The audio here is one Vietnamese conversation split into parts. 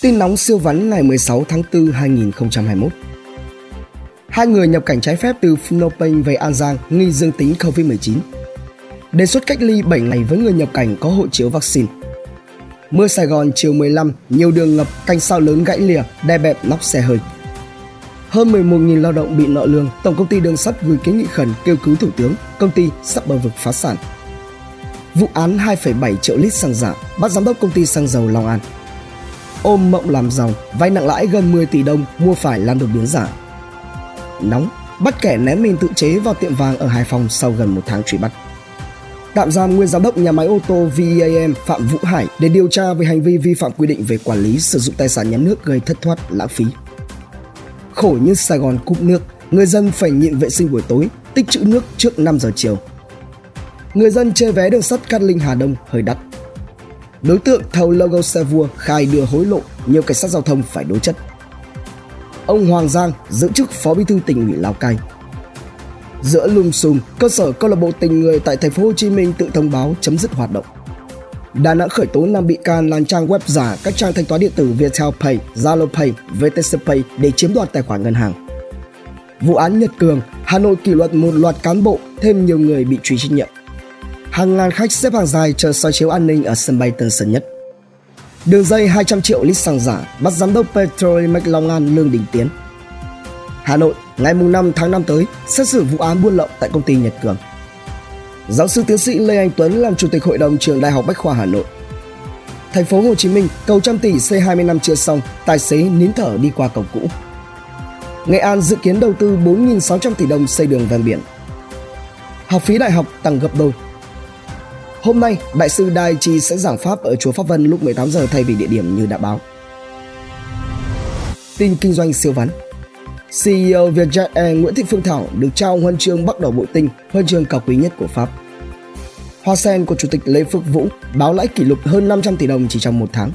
Tin nóng siêu vắn ngày 16 tháng 4 2021. Hai người nhập cảnh trái phép từ Phnom Penh về An Giang nghi dương tính COVID-19. Đề xuất cách ly 7 ngày với người nhập cảnh có hộ chiếu vaccine. Mưa Sài Gòn chiều 15, nhiều đường ngập, canh sao lớn gãy lìa, đè bẹp nóc xe hơi. Hơn 11.000 lao động bị nợ lương, Tổng công ty Đường sắt gửi kiến nghị khẩn kêu cứu Thủ tướng, công ty sắp bờ vực phá sản. Vụ án 2,7 triệu lít xăng giả, bắt giám đốc công ty xăng dầu Long An. Ôm mộng làm giàu, vay nặng lãi gần 10 tỷ đồng mua phải lan đột biến giả. Nóng, bắt kẻ ném mình tự chế vào tiệm vàng ở Hải Phòng sau gần một tháng truy bắt. Tạm giam nguyên giám đốc nhà máy ô tô Veam Phạm Vũ Hải để điều tra về hành vi vi phạm quy định về quản lý sử dụng tài sản nhà nước gây thất thoát lãng phí. Khổ như Sài Gòn cúp nước, người dân phải nhịn vệ sinh buổi tối, tích trữ nước trước 5 giờ chiều. Người dân chơi vé đường sắt Cát Linh Hà Đông hơi đắt. Đối tượng thầu logo xe vua khai đưa hối lộ, nhiều cảnh sát giao thông phải đối chất. Ông Hoàng Giang giữ chức phó bí thư tỉnh ủy Lào Cai. Giữa lùm xùm, cơ sở câu lạc bộ tình người tại thành phố Hồ Chí Minh tự thông báo chấm dứt hoạt động. Đà Nẵng khởi tố 5 bị can làm trang web giả các trang thanh toán điện tử Viettel Pay, Zalo Pay, VTC Pay để chiếm đoạt tài khoản ngân hàng. Vụ án Nhật Cường, Hà Nội kỷ luật một loạt cán bộ, thêm nhiều người bị truy trách nhiệm. Hàng ngàn khách xếp hàng dài chờ soi chiếu an ninh ở sân bay Tân Sơn Nhất. Đường dây 200 triệu lít xăng giả bắt giám đốc Petrolimex Long An Lương Đình Tiến. Hà Nội, ngày 5 tháng 5 tới, xét xử vụ án buôn lậu tại công ty Nhật Cường. Giáo sư tiến sĩ Lê Anh Tuấn làm chủ tịch hội đồng trường Đại học Bách khoa Hà Nội. Thành phố Hồ Chí Minh, cầu trăm tỷ xây 20 năm chưa xong, tài xế nín thở đi qua cầu cũ. Nghệ An dự kiến đầu tư 4.600 tỷ đồng xây đường ven biển. Học phí đại học tăng gấp đôi. Hôm nay, Đại sư Dai Chi sẽ giảng pháp ở chùa Pháp Vân lúc 18 giờ thay vì địa điểm như đã báo. Tin kinh doanh siêu vắn CEO Vietjet Air e Nguyễn Thị Phương Thảo được trao huân chương Bắc Đầu Bội Tinh, huân chương cao quý nhất của Pháp. Hoa sen của Chủ tịch Lê Phước Vũ báo lãi kỷ lục hơn 500 tỷ đồng chỉ trong một tháng.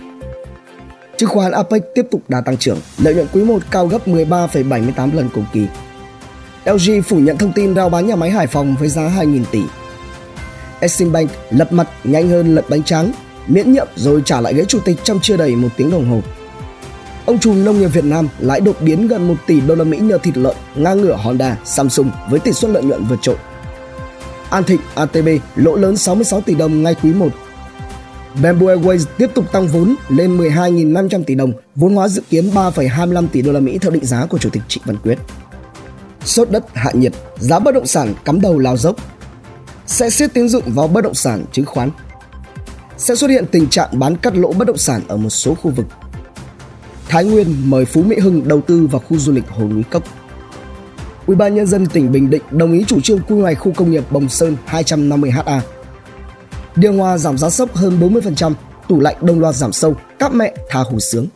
Chứng khoán APEC tiếp tục đà tăng trưởng, lợi nhuận quý 1 cao gấp 13,78 lần cùng kỳ. LG phủ nhận thông tin rao bán nhà máy Hải Phòng với giá 2.000 tỷ. Eximbank lật mặt nhanh hơn lật bánh trắng, miễn nhiệm rồi trả lại ghế chủ tịch trong chưa đầy một tiếng đồng hồ. Ông trùm nông nghiệp Việt Nam lãi đột biến gần 1 tỷ đô la Mỹ nhờ thịt lợn ngang ngửa Honda, Samsung với tỷ suất lợi nhuận vượt trội. An Thịnh ATB lỗ lớn 66 tỷ đồng ngay quý 1. Bamboo Airways tiếp tục tăng vốn lên 12.500 tỷ đồng, vốn hóa dự kiến 3,25 tỷ đô la Mỹ theo định giá của Chủ tịch Trịnh Văn Quyết. Sốt đất hạ nhiệt, giá bất động sản cắm đầu lao dốc. Sẽ siết tín dụng vào bất động sản chứng khoán. Sẽ xuất hiện tình trạng bán cắt lỗ bất động sản ở một số khu vực Thái Nguyên mời Phú Mỹ Hưng đầu tư vào khu du lịch Hồ Núi Cốc. Ủy ban nhân dân tỉnh Bình Định đồng ý chủ trương quy hoạch khu công nghiệp Bồng Sơn 250 ha. Điều hòa giảm giá sốc hơn 40%, tủ lạnh đồng loạt giảm sâu, các mẹ tha hồ sướng.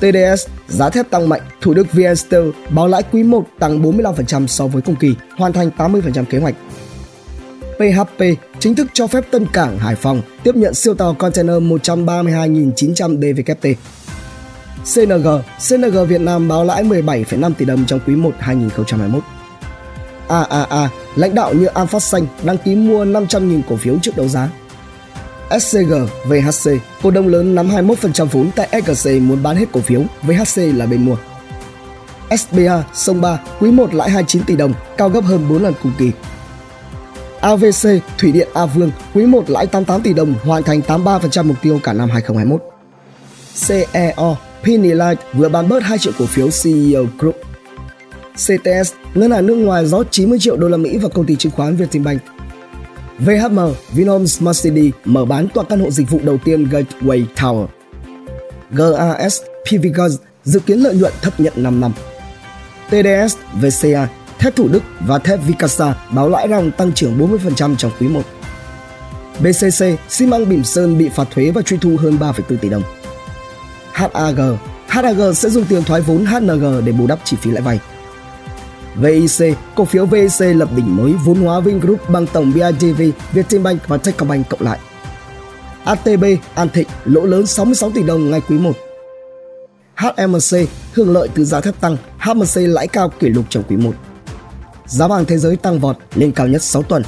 TDS giá thép tăng mạnh, Thủ Đức VN Steel báo lãi quý 1 tăng 45% so với cùng kỳ, hoàn thành 80% kế hoạch. PHP chính thức cho phép Tân Cảng Hải Phòng tiếp nhận siêu tàu container 132.900 DVKT. CNG, CNG Việt Nam báo lãi 17,5 tỷ đồng trong quý 1 2021. AAA, lãnh đạo như An Phát Xanh đăng ký mua 500.000 cổ phiếu trước đấu giá. SCG, VHC, cổ đông lớn nắm 21% vốn tại SGC muốn bán hết cổ phiếu, VHC là bên mua. SBA, Sông Ba, quý 1 lãi 29 tỷ đồng, cao gấp hơn 4 lần cùng kỳ. AVC, Thủy điện A Vương, quý 1 lãi 88 tỷ đồng, hoàn thành 83% mục tiêu cả năm 2021. CEO, Pinelight vừa bán bớt 2 triệu cổ phiếu CEO Group. CTS, ngân hàng nước ngoài rót 90 triệu đô la Mỹ vào công ty chứng khoán Vietinbank. VHM, Vinhome Smart City mở bán tòa căn hộ dịch vụ đầu tiên Gateway Tower. GAS, PVGas dự kiến lợi nhuận thấp nhận 5 năm. TDS, VCA, thép Thủ Đức và thép Vicasa báo lãi ròng tăng trưởng 40% trong quý 1. BCC, xi măng Bỉm Sơn bị phạt thuế và truy thu hơn 3,4 tỷ đồng. HAG. HAG sẽ dùng tiền thoái vốn HNG để bù đắp chi phí lãi vay. VIC, cổ phiếu VIC lập đỉnh mới vốn hóa Vingroup bằng tổng BIDV, Vietinbank và Techcombank cộng lại. ATB, An Thịnh lỗ lớn 66 tỷ đồng ngay quý 1. HMC hưởng lợi từ giá thép tăng, HMC lãi cao kỷ lục trong quý 1. Giá vàng thế giới tăng vọt lên cao nhất 6 tuần.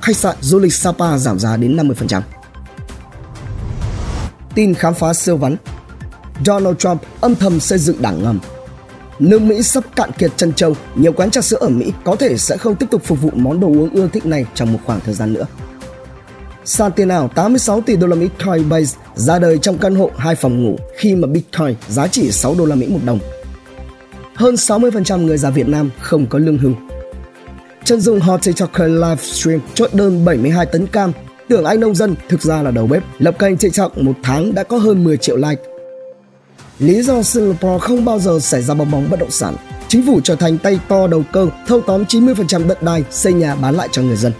Khách sạn du lịch Sapa giảm giá đến 50%. Tin khám phá siêu vắn Donald Trump âm thầm xây dựng đảng ngầm. Nước Mỹ sắp cạn kiệt chân châu, nhiều quán trà sữa ở Mỹ có thể sẽ không tiếp tục phục vụ món đồ uống ưa thích này trong một khoảng thời gian nữa. Sàn tiền ảo 86 tỷ đô la Mỹ Coinbase ra đời trong căn hộ hai phòng ngủ khi mà Bitcoin giá trị 6 đô la Mỹ một đồng. Hơn 60% người già Việt Nam không có lương hưu. Chân dung hot TikToker livestream chốt đơn 72 tấn cam Tưởng anh nông dân thực ra là đầu bếp, lập kênh TikTok một tháng đã có hơn 10 triệu like. Lý do Singapore không bao giờ xảy ra bong bóng bất động sản, chính phủ trở thành tay to đầu cơ, thâu tóm 90% đất đai, xây nhà bán lại cho người dân.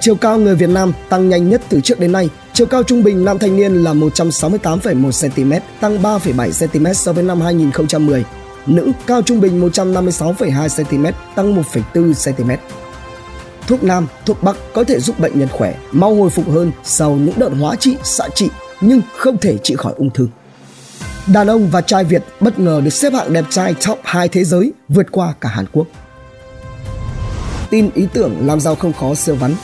Chiều cao người Việt Nam tăng nhanh nhất từ trước đến nay. Chiều cao trung bình nam thanh niên là 168,1 cm, tăng 3,7 cm so với năm 2010. Nữ cao trung bình 156,2 cm, tăng 1,4 cm. Thuốc nam, thuốc bắc có thể giúp bệnh nhân khỏe, mau hồi phục hơn sau những đợt hóa trị, xạ trị nhưng không thể trị khỏi ung thư. Đàn ông và trai Việt bất ngờ được xếp hạng đẹp trai top 2 thế giới vượt qua cả Hàn Quốc. Tin ý tưởng làm giàu không khó siêu vắn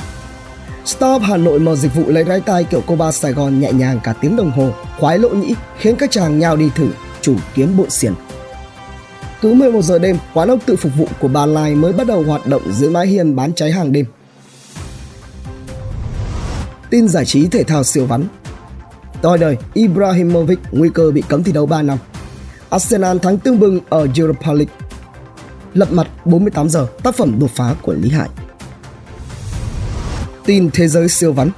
Stop Hà Nội mở dịch vụ lấy rai tai kiểu cô ba Sài Gòn nhẹ nhàng cả tiếng đồng hồ, khoái lỗ nhĩ khiến các chàng nhào đi thử, chủ kiếm bộn xiển cứ 11 giờ đêm, quán ốc tự phục vụ của bà Lai mới bắt đầu hoạt động dưới mái hiên bán cháy hàng đêm. Tin giải trí thể thao siêu vắn Tôi đời, Ibrahimovic nguy cơ bị cấm thi đấu 3 năm. Arsenal thắng tương bừng ở Europa League. Lật mặt 48 giờ, tác phẩm đột phá của Lý Hải. Tin thế giới siêu vắn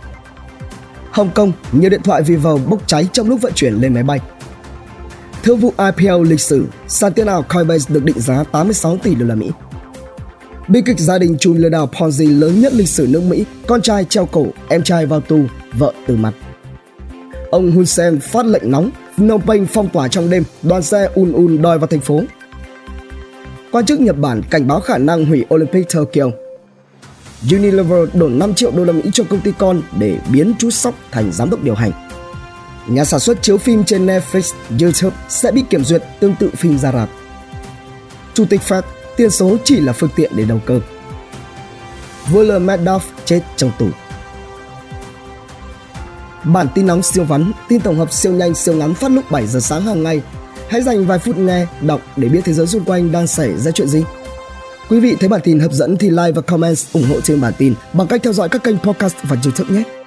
Hồng Kông, nhiều điện thoại Vivo bốc cháy trong lúc vận chuyển lên máy bay. Thương vụ IPO lịch sử, sàn tiền ảo Coinbase được định giá 86 tỷ đô la Mỹ. Bi kịch gia đình chùm lừa đảo Ponzi lớn nhất lịch sử nước Mỹ, con trai treo cổ, em trai vào tù, vợ từ mặt. Ông Hun Sen phát lệnh nóng, Phnom Penh phong tỏa trong đêm, đoàn xe un un đòi vào thành phố. Quan chức Nhật Bản cảnh báo khả năng hủy Olympic Tokyo. Unilever đổ 5 triệu đô la Mỹ cho công ty con để biến chú sóc thành giám đốc điều hành. Nhà sản xuất chiếu phim trên Netflix, YouTube sẽ bị kiểm duyệt tương tự phim ra rạp. Chủ tịch Fed, tiền số chỉ là phương tiện để đầu cơ. William Madoff chết trong tù. Bản tin nóng siêu vắn, tin tổng hợp siêu nhanh siêu ngắn phát lúc 7 giờ sáng hàng ngày. Hãy dành vài phút nghe, đọc để biết thế giới xung quanh đang xảy ra chuyện gì. Quý vị thấy bản tin hấp dẫn thì like và comment ủng hộ trên bản tin bằng cách theo dõi các kênh podcast và YouTube nhé.